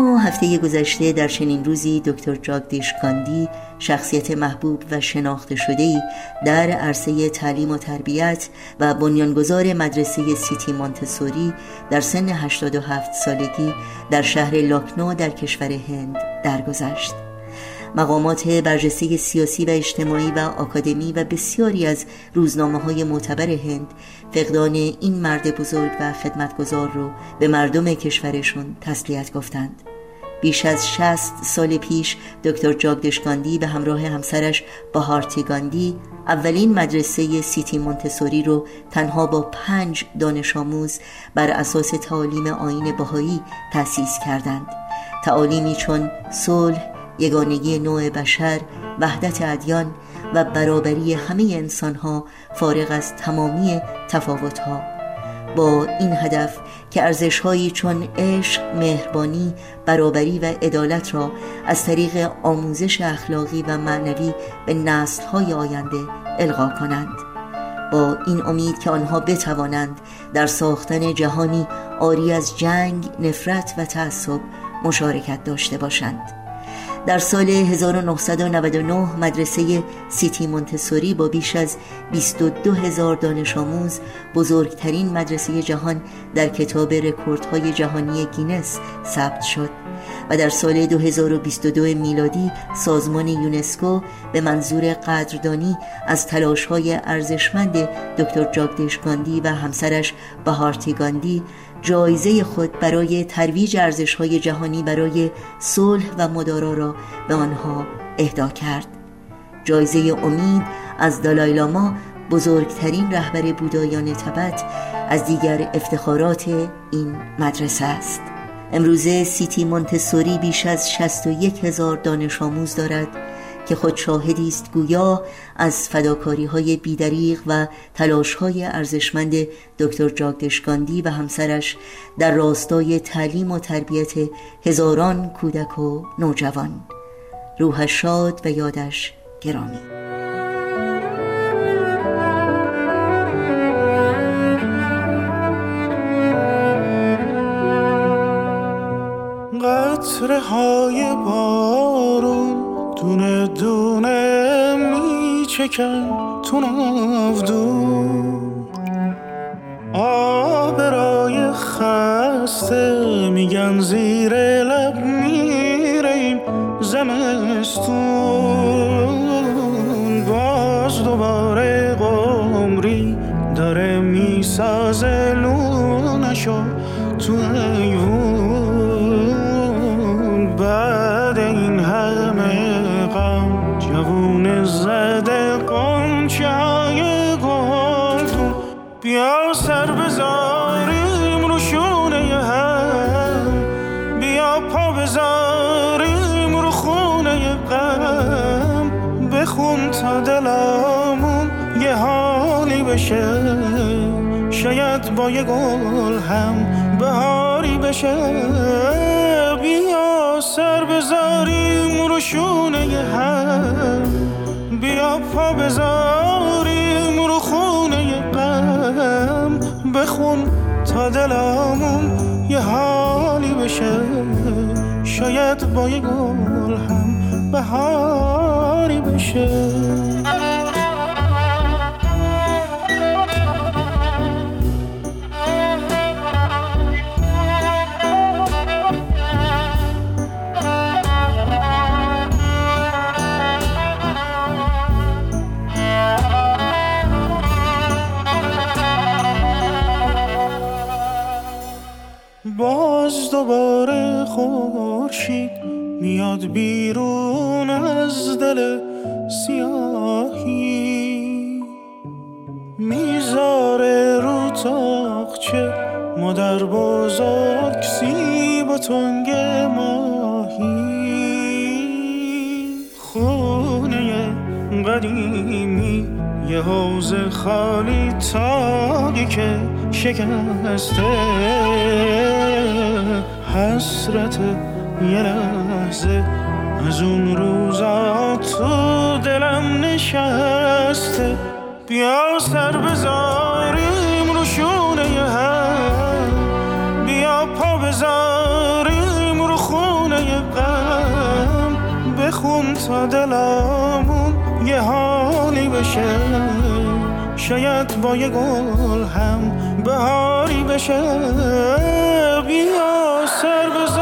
هفته گذشته در چنین روزی دکتر جاگدیش گاندی شخصیت محبوب و شناخته شده ای در عرصه تعلیم و تربیت و بنیانگذار مدرسه سیتی مانتسوری در سن 87 سالگی در شهر لاکنو در کشور هند درگذشت. مقامات برجسته سیاسی و اجتماعی و آکادمی و بسیاری از روزنامه های معتبر هند فقدان این مرد بزرگ و خدمتگزار رو به مردم کشورشون تسلیت گفتند بیش از 60 سال پیش دکتر جاگدش گاندی به همراه همسرش بهارتی گاندی اولین مدرسه سیتی مونتسوری رو تنها با پنج دانش آموز بر اساس تعالیم آین بهایی تأسیس کردند. تعالیمی چون صلح یگانگی نوع بشر وحدت ادیان و برابری همه انسانها فارغ از تمامی تفاوتها. با این هدف که ارزشهایی چون عشق، مهربانی، برابری و عدالت را از طریق آموزش اخلاقی و معنوی به نسلهای آینده القا کنند. با این امید که آنها بتوانند در ساختن جهانی آری از جنگ، نفرت و تعصب مشارکت داشته باشند. در سال 1999 مدرسه سیتی مونتسوری با بیش از 22 هزار دانش آموز بزرگترین مدرسه جهان در کتاب رکوردهای جهانی گینس ثبت شد. و در سال 2022 میلادی سازمان یونسکو به منظور قدردانی از تلاش های ارزشمند دکتر جاگدش گاندی و همسرش بهارتی گاندی جایزه خود برای ترویج ارزش های جهانی برای صلح و مدارا را به آنها اهدا کرد. جایزه امید از دالایلاما بزرگترین رهبر بودایان تبت از دیگر افتخارات این مدرسه است. امروزه سیتی مونتسوری بیش از 61 هزار دانش آموز دارد که خود شاهدی است گویا از فداکاری های بیدریق و تلاش های ارزشمند دکتر جاگدشگاندی و همسرش در راستای تعلیم و تربیت هزاران کودک و نوجوان. روحش شاد و یادش گرامی. دونه دونه میچکن تو نافدون آبرای خسته میگن زیر لب میره این زمستون. باز دوباره قمری داره می‌سازه لونشو تو ایوون. زده قنچه های بیا سر بذاریم رو شونه هم بیا پا بذاریم رو خونه غم. بخون تا دلامون یه حالی بشه. شاید با یه گل هم بهاری بشه. بیا سر بذاریم رو شونه هم بذاریم رو خونه قم بخون تا دلامون یه حالی بشه. شاید با یه گل هم بهاری بشه. دوباره خورشید میاد بیرون از دل سیاهی. می‌ذاره رو تاقچه مادر بزرگ سیب و تنگ ماهی. خونه قدیمی یه حوز خالی تاگی که شکسته. حسرت یه لحظه از اون روزا تو دلم نشسته. بیا سر بذاریم رو شونه هم بیا پا بذاریم رو خونه غم. بخون تا دلمون یه حالی بشه. شاید با یه گل هم بهاری بشه. بیا. service